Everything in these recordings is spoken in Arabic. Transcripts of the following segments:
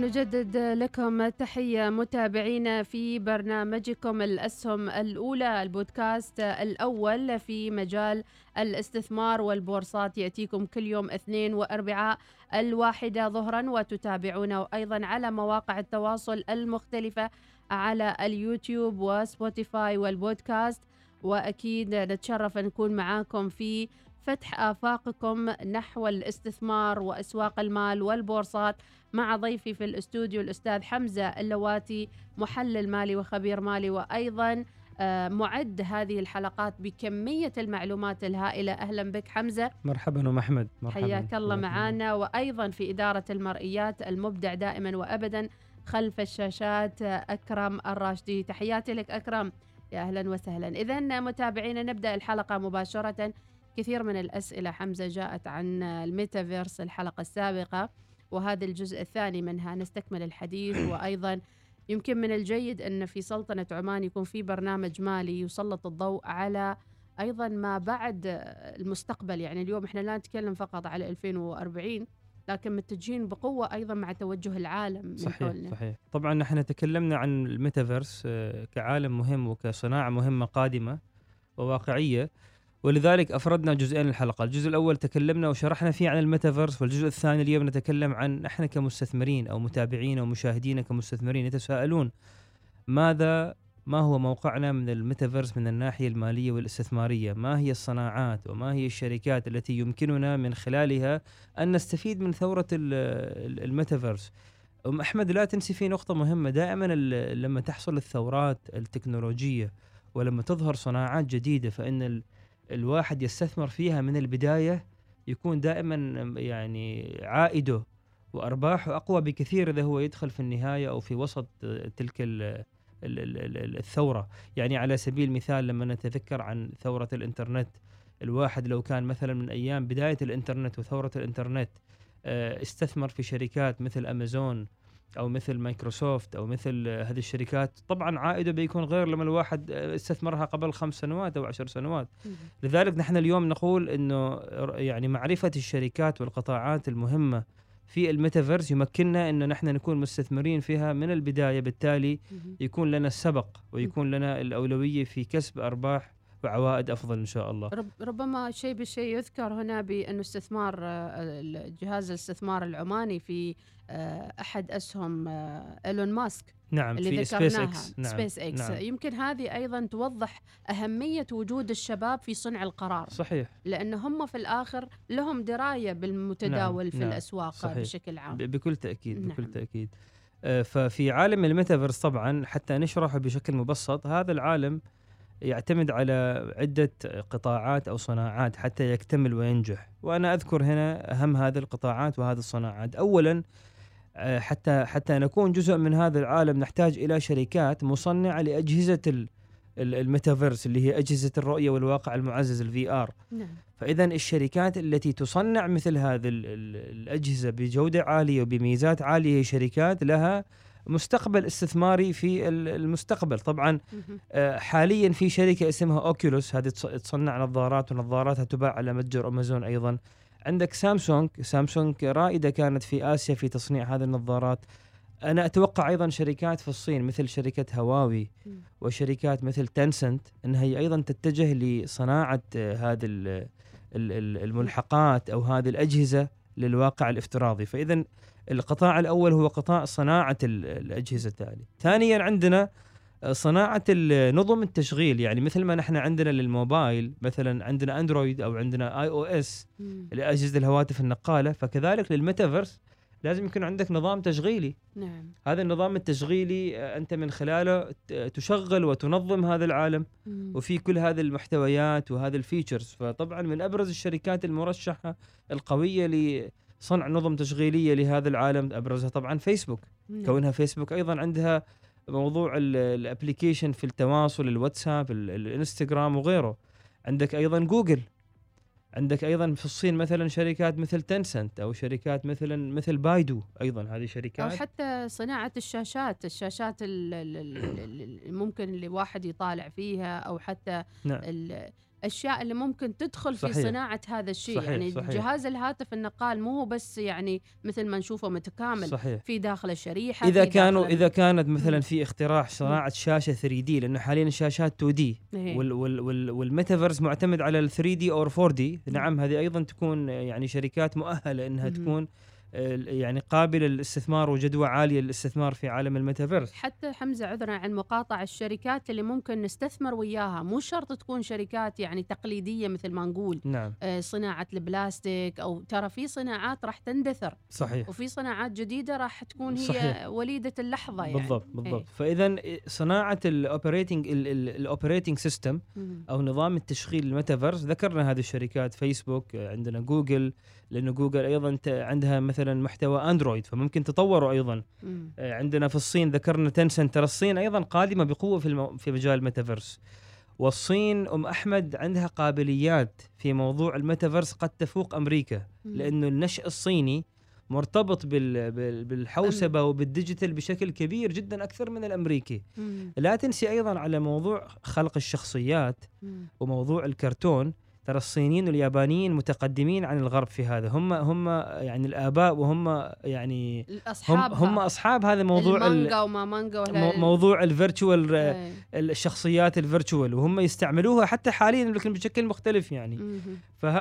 نجدد لكم تحية متابعينا في برنامجكم الأسهم الأولى البودكاست الأول في مجال الاستثمار والبورصات. يأتيكم كل يوم اثنين وأربعاء الواحدة ظهرا وتتابعونه أيضا على مواقع التواصل المختلفة على اليوتيوب وسبوتيفاي والبودكاست. وأكيد نتشرف نكون معاكم في فتح آفاقكم نحو الاستثمار وأسواق المال والبورصات مع ضيفي في الاستوديو الأستاذ حمزة اللواتي محلل مالي وخبير مالي وأيضا آه، معد هذه الحلقات بكمية المعلومات الهائلة. أهلا بك حمزة. مرحبا ومحمد مرحبا. حياك الله معنا وأيضا في إدارة المرئيات المبدع دائما وأبدا خلف الشاشات أكرم الراشدي. تحياتي لك أكرم. يا أهلا وسهلا. إذا متابعينا نبدأ الحلقة مباشرة كثير من الأسئلة حمزة جاءت عن الميتافيرس الحلقة السابقة وهذا الجزء الثاني منها نستكمل الحديث. وأيضا يمكن من الجيد أن في سلطنة عمان يكون في برنامج مالي يسلط الضوء على أيضا ما بعد المستقبل. يعني اليوم إحنا لا نتكلم فقط على 2040 لكن متجهين بقوة أيضا مع توجه العالم من صحيح حولنا. صحيح. طبعا نحن تكلمنا عن الميتافيرس آه، كعالم مهم وكصناعة مهمة قادمة وواقعية. ولذلك أفردنا جزئين الحلقة، الجزء الأول تكلمنا وشرحنا فيه عن الميتافيرس والجزء الثاني اليوم نتكلم عن إحنا كمستثمرين أو متابعين أو مشاهدين كمستثمرين يتساءلون ماذا ما هو موقعنا من الميتافيرس من الناحية المالية والاستثمارية؟ ما هي الصناعات وما هي الشركات التي يمكننا من خلالها أن نستفيد من ثورة الميتافيرس؟ أم أحمد لا تنسي في نقطة مهمة دائما لما تحصل الثورات التكنولوجية ولما تظهر صناعات جديدة فإن الواحد يستثمر فيها من البداية يكون دائما يعني عائده وأرباحه أقوى بكثير إذا هو يدخل في النهاية أو في وسط تلك الثورة، يعني على سبيل المثال لما نتذكر عن ثورة الإنترنت الواحد لو كان مثلا من أيام بداية الإنترنت وثورة الإنترنت آه، استثمر في شركات مثل أمازون أو مثل مايكروسوفت أو مثل هذه الشركات. طبعا عائده بيكون غير لما الواحد استثمرها قبل خمس سنوات أو عشر سنوات. لذلك نحن اليوم نقول إنه يعني معرفة الشركات والقطاعات المهمة في الميتافيرس يمكننا إنه نحن نكون مستثمرين فيها من البداية. بالتالي يكون لنا السبق ويكون لنا الأولوية في كسب أرباح وعوائد أفضل إن شاء الله. ربما شيء بالشيء يذكر هنا بانه استثمار آه، جهاز الاستثمار العماني في آه، أحد أسهم آه، إيلون ماسك نعم اللي في سبيس إكس نعم سبيس إكس نعم. يمكن هذه أيضا توضح أهمية وجود الشباب في صنع القرار صحيح لأن هم في الآخر لهم دراية بالمتداول نعم. في نعم. الأسواق صحيح. بشكل عام بكل تأكيد نعم. بكل تاكيد ففي عالم الميتافيرس طبعا حتى نشرحه بشكل مبسط هذا العالم يعتمد على عدة قطاعات أو صناعات حتى يكتمل وينجح. وأنا أذكر هنا أهم هذه القطاعات وهذه الصناعات. أولا آه، حتى حتى نكون جزء من هذا العالم نحتاج إلى شركات مصنعة لأجهزة الميتافيرس اللي هي أجهزة الرؤية والواقع المعزز ال VR نعم. فإذا الشركات التي تصنع مثل هذه الأجهزة بجودة عالية وبميزات عالية هي شركات لها مستقبل استثماري في المستقبل. طبعا آه، حاليا في شركة اسمها اوكيولوس هذه تصنع نظارات ونظاراتها تباع على متجر امازون أيضا. عندك سامسونج سامسونج رائدة كانت في آسيا في تصنيع هذه النظارات. أنا أتوقع أيضا شركات في الصين مثل شركة هواوي وشركات مثل تنسنت إنها هي أيضا تتجه لصناعة آه، هذه الملحقات أو هذه الأجهزة للواقع الافتراضي. فاذا القطاع الأول هو قطاع صناعة ال- الأجهزة التالي ثانيا عندنا آه، صناعة ال- نظم التشغيل. يعني مثل ما نحن عندنا للموبايل مثلا عندنا أندرويد أو عندنا iOS. لأجهزة الهواتف النقالة. فكذلك للميتافيرس لازم يكون عندك نظام تشغيلي. نعم. هذا النظام التشغيلي آه، أنت من خلاله تشغل وتنظم هذا العالم. مم. وفي كل هذه المحتويات وهذه ال features. فطبعا من أبرز الشركات المرشحة القوية لصنع نظم تشغيلية لهذا العالم أبرزها طبعا فيسبوك. نعم. كونها فيسبوك أيضا عندها موضوع ال application في التواصل الواتساب ال- ال- الإنستغرام وغيره. عندك أيضا جوجل. عندك أيضا في الصين مثلا شركات مثل تنسنت أو شركات مثلا مثل بايدو أيضا. هذه أو شركات حتى صناعة الشاشات الشاشات ال- ال- ال- ال- ال- ممكن اللي واحد يطالع فيها أو حتى نعم. الأشياء اللي ممكن تدخل في صحيح. صناعة هذا الشيء صحيح، يعني صحيح. جهاز الهاتف النقال مو هو بس يعني مثل ما نشوفه متكامل صحيح في داخل الشريحة إذا في كانوا إذا كانت مثلا. في اختراع صناعة شاشة 3D لأنه حاليا الشاشات 2D إيه. وال وال وال والميتافيرس معتمد على ال 3D أو 4D نعم هذه أيضا تكون يعني شركات مؤهلة إنها مم. تكون يعني قابله للاستثمار وجدوى عالية للاستثمار في عالم الميتافيرس. حتى حمزة عذرا عن مقاطعة الشركات اللي ممكن نستثمر وياها. مو شرط تكون شركات يعني تقليدية مثل ما نقول نعم. آه، صناعة البلاستيك أو ترى في صناعات راح تندثر. صحيح. وفي صناعات جديدة راح تكون هي صحيح. وليدة اللحظة يعني. بالضبط إيه. بالضبط فإذا صناعة ال operating ال operating system. أو نظام التشغيل الميتافيرس ذكرنا هذه الشركات فيسبوك عندنا جوجل لأنه جوجل أيضا عندها مثلا محتوى اندرويد فممكن تطوروا أيضا مم. آه، عندنا في الصين ذكرنا تنسنت ترى الصين أيضا قادمة بقوة في المو... في مجال الميتافيرس والصين أم أحمد عندها قابليات في موضوع الميتافيرس قد تفوق أمريكا مم. لأنه النشء الصيني مرتبط بال... بال... بالحوسبة وبال digital بشكل كبير جدا أكثر من الأمريكي مم. لا تنسي أيضا على موضوع خلق الشخصيات مم. وموضوع الكرتون ترى الصينيين واليابانيين متقدمين عن الغرب في هذا. هم هم يعني الآباء وهم يعني هم هم أصحاب هذا موضوع ال- المانجا وما مانجا ولا موضوع ال virtual إيه. الشخصيات ال virtual وهم يستعملوها حتى حاليا لكن بشكل مختلف يعني.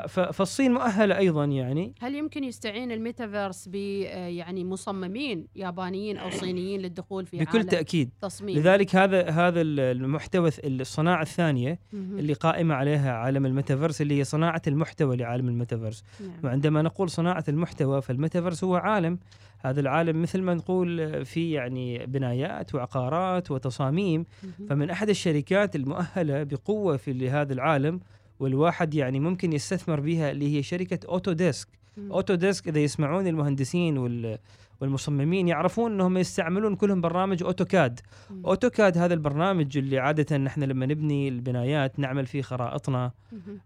فالصين مؤهلة أيضا يعني. هل يمكن يستعين الميتافيرس ب يعني مصممين يابانيين أو صينيين للدخول في بكل عالم تأكيد. تصميم؟ لذلك هذا هذا المحتوى الصناعة الثانية. اللي قائمة عليها عالم الميتافيرس اللي هي صناعة المحتوى لعالم الميتافيرس نعم. وعندما نقول صناعة المحتوى فالميتافيرس هو عالم هذا العالم مثل ما نقول في يعني بنايات وعقارات وتصاميم. فمن أحد الشركات المؤهلة بقوة في لهذا العالم والواحد يعني ممكن يستثمر بها اللي هي شركة Autodesk مم. Autodesk إذا يسمعون المهندسين وال والمصممين يعرفون إنهم يستعملون كلهم برنامج AutoCAD مم. AutoCAD هذا البرنامج اللي عادة نحن لما نبني البنايات نعمل فيه خرائطنا.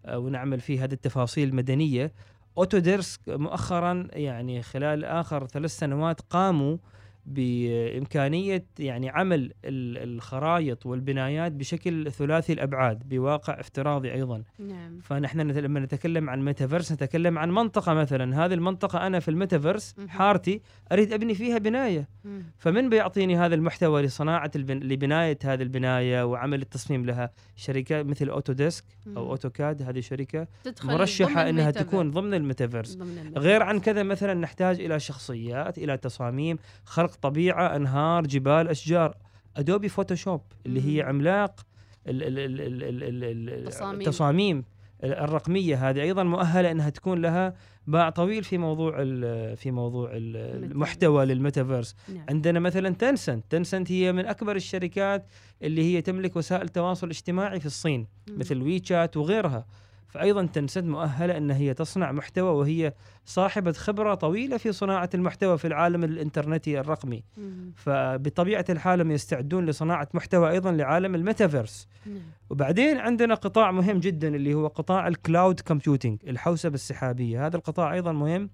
آه، ونعمل فيه هذه التفاصيل المدنية Autodesk مؤخرا يعني خلال آخر ثلاث سنوات قاموا بإمكانية يعني عمل ال- الخرائط والبنايات بشكل ثلاثي الأبعاد بواقع افتراضي أيضا نعم فنحن لما نتكلم عن ميتافيرس نتكلم عن منطقة مثلا هذه المنطقة أنا في الميتافيرس. حارتي أريد أبني فيها بناية مم. فمن بيعطيني هذا المحتوى لصناعة البن... لبناية هذه البناية وعمل التصميم لها شركات مثل Autodesk أو. AutoCAD هذه شركة تدخل مرشحة إنها. تكون ضمن الميتافيرس ضمن الميتافيرس. غير عن كذا مثلا نحتاج إلى شخصيات إلى تصاميم خلق طبيعة أنهار جبال أشجار Adobe Photoshop اللي هي. عملاق ال- ال- ال- ال- ال- ال- ال- تصاميم. التصاميم الرقمية هذه أيضا مؤهلة إنها تكون لها باع طويل في موضوع ال- في موضوع ال- المحتوى للميتافيرس نعم. عندنا مثلا Tencent Tencent هي من أكبر الشركات اللي هي تملك وسائل تواصل اجتماعي في الصين مم. مثل WeChat وغيرها فايضا Tencent مؤهلة إن هي تصنع محتوى وهي صاحبة خبرة طويلة في صناعة المحتوى في العالم الإنترنتي الرقمي. فبطبيعة الحال هم يستعدون لصناعة محتوى أيضا لعالم الميتافيرس. نعم. وبعدين عندنا قطاع مهم جدا اللي هو قطاع ال cloud computing الحوسبة السحابية. هذا القطاع أيضا مهم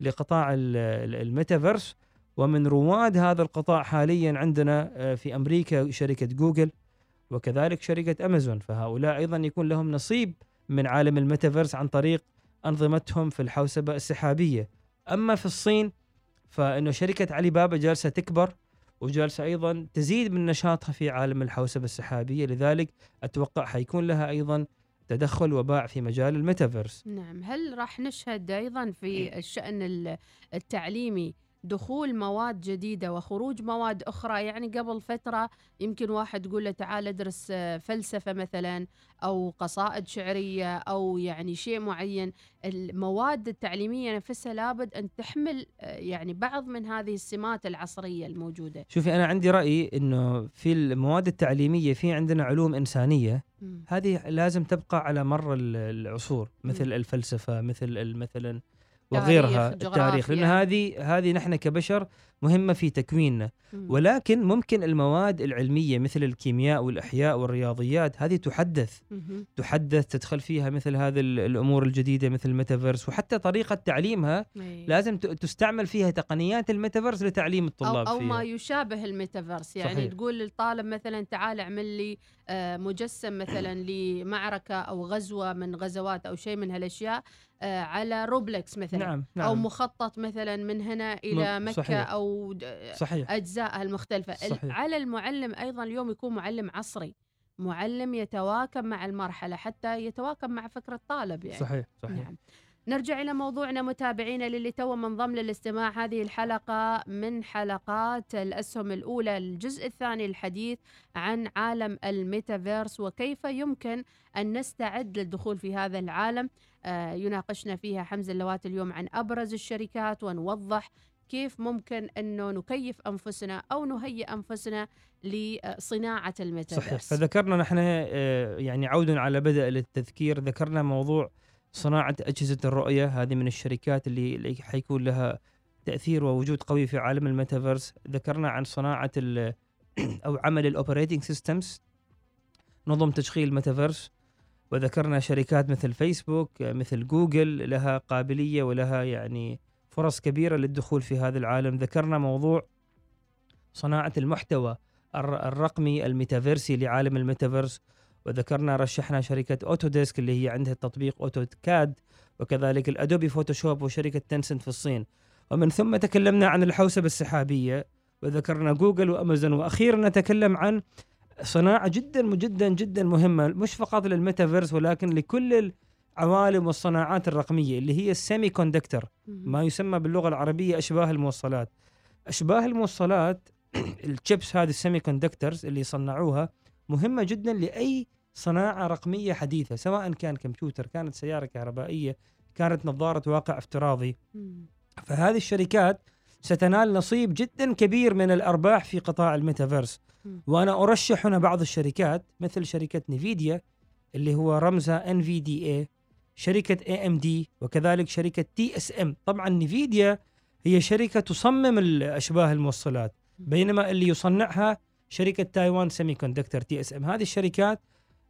لقطاع ال- ال- الميتافيرس. ومن رواد هذا القطاع حاليا عندنا آه، في أمريكا شركة جوجل وكذلك شركة أمازون. فهؤلاء أيضا يكون لهم نصيب من عالم الميتافيرس عن طريق أنظمتهم في الحوسبة السحابية. أما في الصين فإنه شركة علي بابا جالسة تكبر وجالسة أيضا تزيد من نشاطها في عالم الحوسبة السحابية. لذلك أتوقع حيكون لها أيضا تدخل وباع في مجال الميتافيرس. نعم هل راح نشهد أيضا في الشأن ال- التعليمي دخول مواد جديدة وخروج مواد أخرى يعني قبل فترة يمكن واحد يقول له تعال ادرس آه، فلسفة مثلا أو قصائد شعرية أو يعني شيء معين المواد التعليمية نفسها لابد أن تحمل آه، يعني بعض من هذه السمات العصرية الموجودة شوفي أنا عندي رأي إنه في المواد التعليمية في عندنا علوم إنسانية مم. هذه لازم تبقى على مر ال- العصور مثل مم. الفلسفة مثل مثلا وغيرها التاريخ لأن. هذه هذه نحن كبشر مهمة في تكويننا. ولكن ممكن المواد العلمية مثل الكيمياء والأحياء والرياضيات هذه تحدث. تحدث تدخل فيها مثل هذه ال- الأمور الجديدة مثل الميتافيرس وحتى طريقة تعليمها إيه. لازم تستعمل فيها تقنيات الميتافيرس لتعليم الطلاب أو, أو فيها ما يشابه الميتافيرس يعني صحيح. تقول للطالب مثلا تعال اعمل لي آه، مجسم مثلا لمعركة أو غزوة من غزوات أو شيء من هالأشياء آه، على Roblox مثلا نعم نعم أو مخطط مثلا من هنا إلى مكة صحيح. أو د- صحيح. أجزائها المختلفة. ال- صحيح. على المعلم أيضا اليوم يكون معلم عصري. معلم يتواكب مع المرحلة حتى يتواكب مع فكرة الطالب يعني. صحيح صحيح. نعم. نرجع إلى موضوعنا متابعينا للي تو منضم للاستماع هذه الحلقة من حلقات الأسهم الأولى الجزء الثاني الحديث عن عالم الميتافيرس وكيف يمكن أن نستعد للدخول في هذا العالم. آه، يناقشنا فيها حمزة اللواتي اليوم عن أبرز الشركات ونوضح كيف ممكن أنه نكيف أنفسنا أو نهيئ أنفسنا لصناعة صحيح. الميتافيرس فذكرنا نحن آه، يعني عودا على بدء للتذكير ذكرنا موضوع صناعة أجهزة الرؤية هذه من الشركات اللي, اللي حيكون لها تأثير ووجود قوي في عالم الميتافيرس. ذكرنا عن صناعة ال- أو عمل ال operating systems نظم تشغيل الميتافيرس. وذكرنا شركات مثل فيسبوك آه، مثل جوجل لها قابلية ولها يعني فرص كبيرة للدخول في هذا العالم. ذكرنا موضوع صناعة المحتوى الر- الرقمي الميتافيرسي لعالم الميتافيرس وذكرنا رشحنا شركة Autodesk اللي هي عندها تطبيق AutoCAD وكذلك ال Adobe Photoshop وشركة Tencent في الصين. ومن ثم تكلمنا عن الحوسبة السحابية وذكرنا جوجل وأمازون. وأخيرا نتكلم عن صناعة جدا جدا جدا مهمة مش فقط للميتافيرس ولكن لكل العوالم والصناعات الرقمية اللي هي ال semiconductor ما يسمى باللغة العربية أشباه الموصلات. أشباه الموصلات الشيبس هذه ال semiconductors اللي صنعوها مهمة جدا لأي صناعة رقمية حديثة سواء كان كمبيوتر كانت سيارة كهربائية كانت نظارة واقع افتراضي. فهذه الشركات ستنال نصيب جدا كبير من الأرباح في قطاع الميتافيرس. وأنا أرشح هنا بعض الشركات مثل شركة Nvidia اللي هو رمزها ان في دي اي ام دي وكذلك TSM طبعا Nvidia هي شركة تصمم الأشباه الموصلات بينما اللي يصنعها شركة تايوان Semiconductor TSM هذه الشركات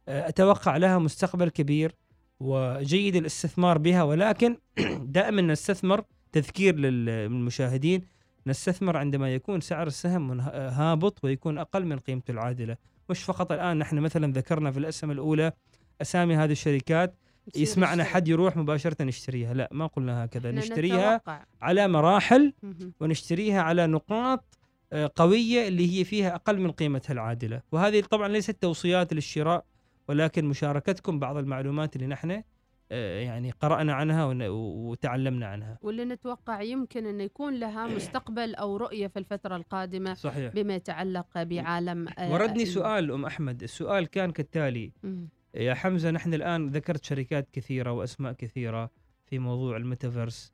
آه، أتوقع لها مستقبل كبير وجيد الاستثمار بها ولكن دائما نستثمر تذكير للمشاهدين نستثمر عندما يكون سعر السهم منه- هابط ويكون أقل من قيمته العادلة. مش فقط الآن نحن مثلا ذكرنا في الأسهم الأولى أسامي هذه الشركات. يسمعنا. حد يروح مباشرة نشتريها لا ما قلنا هكذا نشتريها نتوقع. على مراحل. ونشتريها على نقاط آه، قوية اللي هي فيها أقل من قيمتها العادلة وهذه طبعا ليست توصيات للشراء ولكن مشاركتكم بعض المعلومات اللي نحن آه، يعني قرأنا عنها وتعلمنا عنها واللي نتوقع يمكن أن يكون لها مستقبل أو رؤية في الفترة القادمة صحيح بما يتعلق بعالم آه، وردني سؤال أم أحمد السؤال كان كالتالي. يا حمزة نحن الآن ذكرت شركات كثيرة وأسماء كثيرة في موضوع الميتافيرس.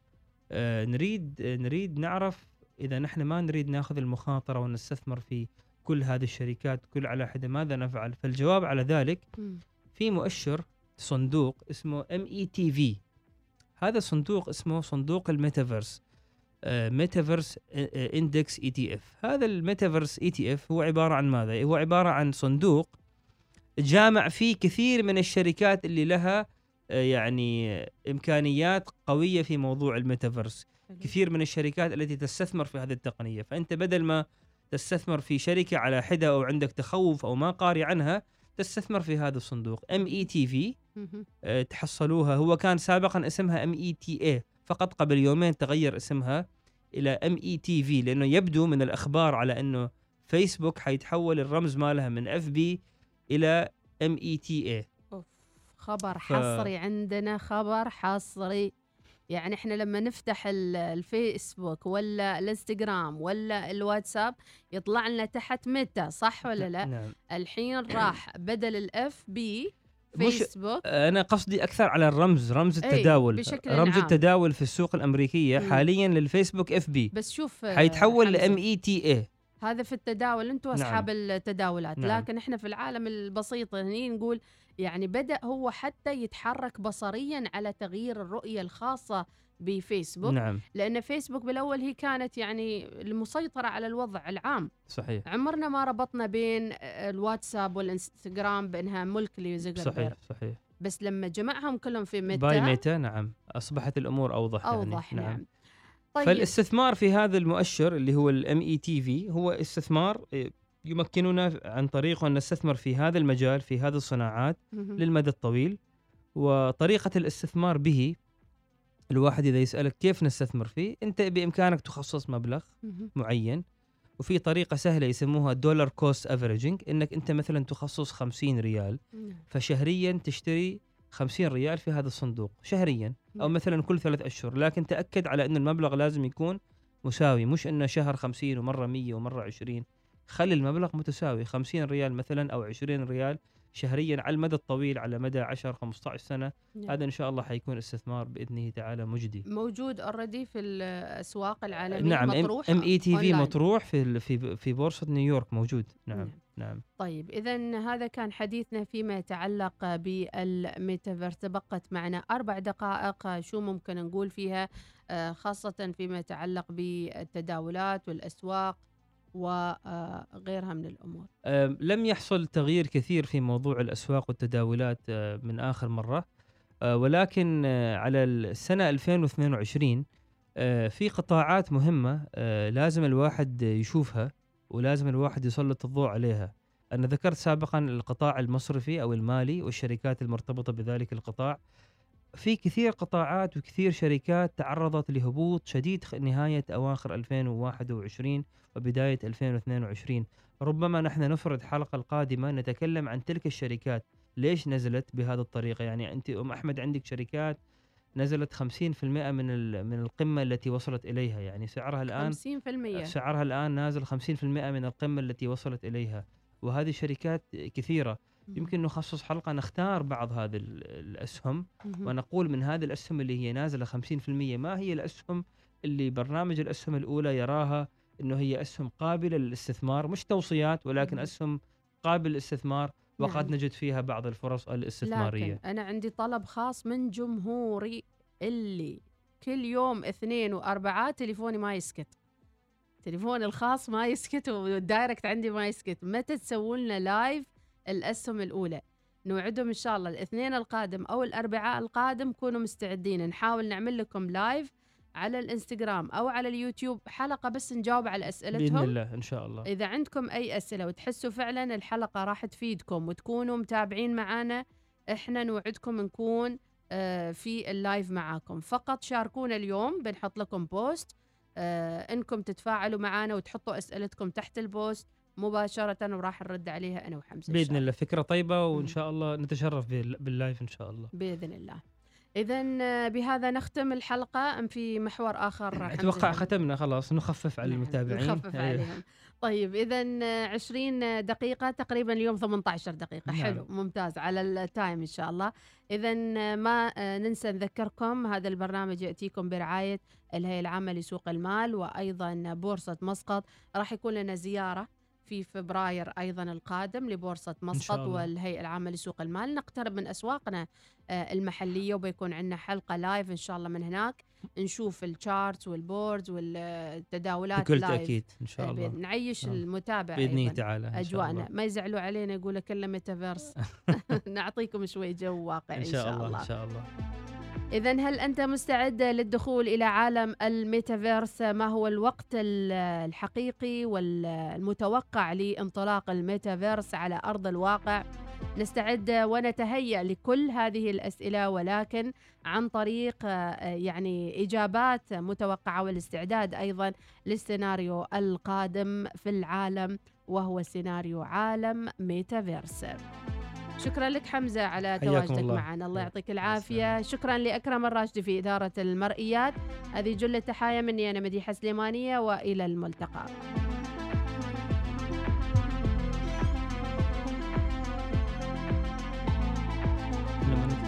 آه نريد آه نريد نعرف إذا نحن ما نريد ناخذ المخاطرة ونستثمر في كل هذه الشركات كل على حده ماذا نفعل؟ فالجواب على ذلك. في مؤشر صندوق اسمه METV هذا صندوق اسمه صندوق الميتافيرس. ميتافيرس إندكس اي تي اف هذا الميتافيرس اي تي اف هو عبارة عن ماذا؟ هو عبارة عن صندوق جامع فيه كثير من الشركات اللي لها آه، يعني إمكانيات قوية في موضوع الميتافيرس. كثير من الشركات التي تستثمر في هذه التقنية. فأنت بدل ما تستثمر في شركة على حدة أو عندك تخوف أو ما قاري عنها تستثمر في هذا الصندوق. METV تحصلوها. هو كان سابقا اسمها META فقط قبل يومين تغير اسمها إلى METV لأنه يبدو من الأخبار على أنه فيسبوك حيتحول الرمز مالها من اف بي إلى ام اي تي اي. خبر ف- حصري عندنا خبر حصري. يعني إحنا لما نفتح ال- الفيسبوك ولا الإنستغرام ولا الواتساب يطلع لنا تحت ميتا صح ولا لا؟ نعم. الحين راح بدل ال FB فيسبوك أنا قصدي أكثر على الرمز رمز التداول. بشكل رمز عام. التداول في السوق الأمريكية. حاليا للفيسبوك FB بس شوف حيتحول ل META هذا في التداول أنتم نعم. أصحاب التداولات. نعم. لكن إحنا في العالم البسيط هني نقول يعني بدأ هو حتى يتحرك بصريا على تغيير الرؤية الخاصة بفيسبوك. نعم. لأن فيسبوك بالأول هي كانت يعني المسيطرة على الوضع العام. صحيح. عمرنا ما ربطنا بين الواتساب والإنستغرام بأنها ملك صحيح لزوكربيرج صحيح. بس لما جمعهم كلهم في ميتا by ميتا نعم. أصبحت الأمور أوضح أوضح يعني. نعم. طيب فالاستثمار في هذا المؤشر اللي هو ال METV هو استثمار إيه، يمكننا عن طريقه أن نستثمر في هذا المجال في هذه الصناعات. للمدى الطويل وطريقة الاستثمار به الواحد إذا يسألك كيف نستثمر فيه أنت بإمكانك تخصص مبلغ. معين وفي طريقة سهلة يسموها dollar cost averaging إنك أنت مثلا تخصص 50 ريال. فشهريا تشتري 50 ريال في هذا الصندوق شهريا أو. مثلا كل ثلاث أشهر لكن تأكد على إن المبلغ لازم يكون مساوي مش إنه شهر 50 ومرة 100 ومرة 20 خلي المبلغ متساوي 50 ريال مثلا أو 20 ريال شهريا على المدى الطويل على مدى 10 15 سنة نعم. هذا إن شاء الله حيكون استثمار بإذنه تعالى مجدي موجود already في الأسواق العالمية نعم مطروح METV. مطروح في في في بورصة نيويورك موجود نعم نعم. نعم. طيب اذا هذا كان حديثنا فيما يتعلق بالميتافيرس. تبقت معنا أربع دقائق شو ممكن نقول فيها؟ آه، خاصة فيما يتعلق بالتداولات والأسواق وغيرها من الأمور. آم، لم يحصل تغيير كثير في موضوع الأسواق والتداولات آه، من آخر مرة. آه، ولكن آه، على السنة 2022 آه، في قطاعات مهمة آه، لازم الواحد يشوفها ولازم الواحد يسلط الضوء عليها. أنا ذكرت سابقا القطاع المصرفي أو المالي والشركات المرتبطة بذلك القطاع. في كثير قطاعات وكثير شركات تعرضت لهبوط شديد نهاية أواخر 2021 وبداية 2022 ربما نحن نفرد حلقة القادمة نتكلم عن تلك الشركات. ليش نزلت بهذه الطريقة؟ يعني أنت أم أحمد عندك شركات نزلت 50% من من القمة التي وصلت إليها. يعني سعرها الآن 50% سعرها الآن نازل 50% من القمة التي وصلت إليها. وهذه شركات كثيرة يمكن نخصص حلقة نختار بعض هذه ال- الأسهم مهم. ونقول من هذه الأسهم اللي هي نازلة 50% ما هي الأسهم اللي برنامج الأسهم الأولى يراها أنه هي أسهم قابلة للاستثمار مش توصيات ولكن مم. أسهم قابل للاستثمار وقد نعم. نجد فيها بعض الفرص الاستثمارية لكن أنا عندي طلب خاص من جمهوري اللي كل يوم اثنين وأربعاء تليفوني ما يسكت تليفوني الخاص ما يسكت وال direct عندي ما يسكت. متى تسوون لنا live الأسهم الأولى؟ نوعدهم إن شاء الله. الاثنين القادم أو الأربعاء القادم كونوا مستعدين. نحاول نعمل لكم live على الإنستغرام أو على اليوتيوب. حلقة بس نجاوب على بإذن أسئلتهم الله إن شاء الله. إذا عندكم أي أسئلة وتحسوا فعلا الحلقة راح تفيدكم وتكونوا متابعين معنا إحنا نوعدكم نكون آه، في ال live معاكم. فقط شاركونا اليوم بنحط لكم post آه، إنكم تتفاعلوا معنا وتحطوا أسئلتكم تحت ال post مباشرة وراح نرد عليها أنا وحمزة بإذن الله. فكرة طيبة وإن. شاء الله نتشرف بال- بال live إن شاء الله. بإذن الله. إذا بهذا نختم الحلقة. أم في محور آخر أتوقع؟ ختمنا خلاص. نخفف على نعم، المتابعين. نخفف أيوه. عليهم. طيب اذا 20 دقيقة تقريبا اليوم 18 دقيقة. نعم. حلو ممتاز على ال time إن شاء الله. اذا ما ننسى نذكركم هذا البرنامج يأتيكم برعاية الهيئة العامة لسوق المال وأيضا بورصة مسقط. راح يكون لنا زيارة في فبراير أيضا القادم لبورصة مسقط. والهيئة العامة لسوق المال. نقترب من أسواقنا آه، المحلية وبيكون عندنا حلقة live إن شاء الله من هناك. نشوف ال charts وال boards والتداولات بكل live تأكيد إن شاء آه، الله. نعيش نعم. المتابع أيضاً. تعالى أجواءنا. الله. ما يزعلوا علينا يقول لك إلا ميتافيرس نعطيكم شوي جو واقعي إن شاء الله إن شاء الله. اذا هل أنت مستعد للدخول إلى عالم الميتافيرس؟ ما هو الوقت ال- الحقيقي والمتوقع لانطلاق الميتافيرس على أرض الواقع؟ نستعد ونتهيأ لكل هذه الأسئلة ولكن عن طريق آه، يعني إجابات متوقعة والاستعداد أيضا للسيناريو القادم في العالم وهو سيناريو عالم ميتافيرس. شكرا لك حمزة على تواجدك الله. معنا. الله يعطيك. العافية. شكرا لأكرم الراشدي في إدارة المرئيات. هذه جل تحايا مني أنا مديحة سليمانية وإلى الملتقى.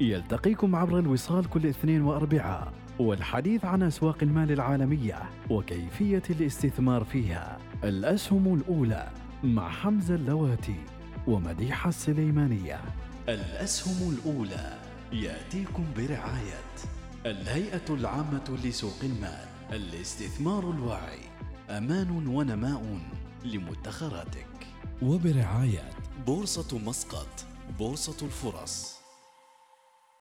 يلتقيكم عبر الوصال كل اثنين وأربعاء والحديث عن أسواق المال العالمية وكيفية الاستثمار فيها. الأسهم الأولى مع حمزة اللواتي ومديحة السليمانية. الأسهم الأولى يأتيكم برعاية الهيئة العامة لسوق المال الاستثمار الواعي. أمان ونماء لمدخراتك. وبرعاية بورصة مسقط بورصة الفرص.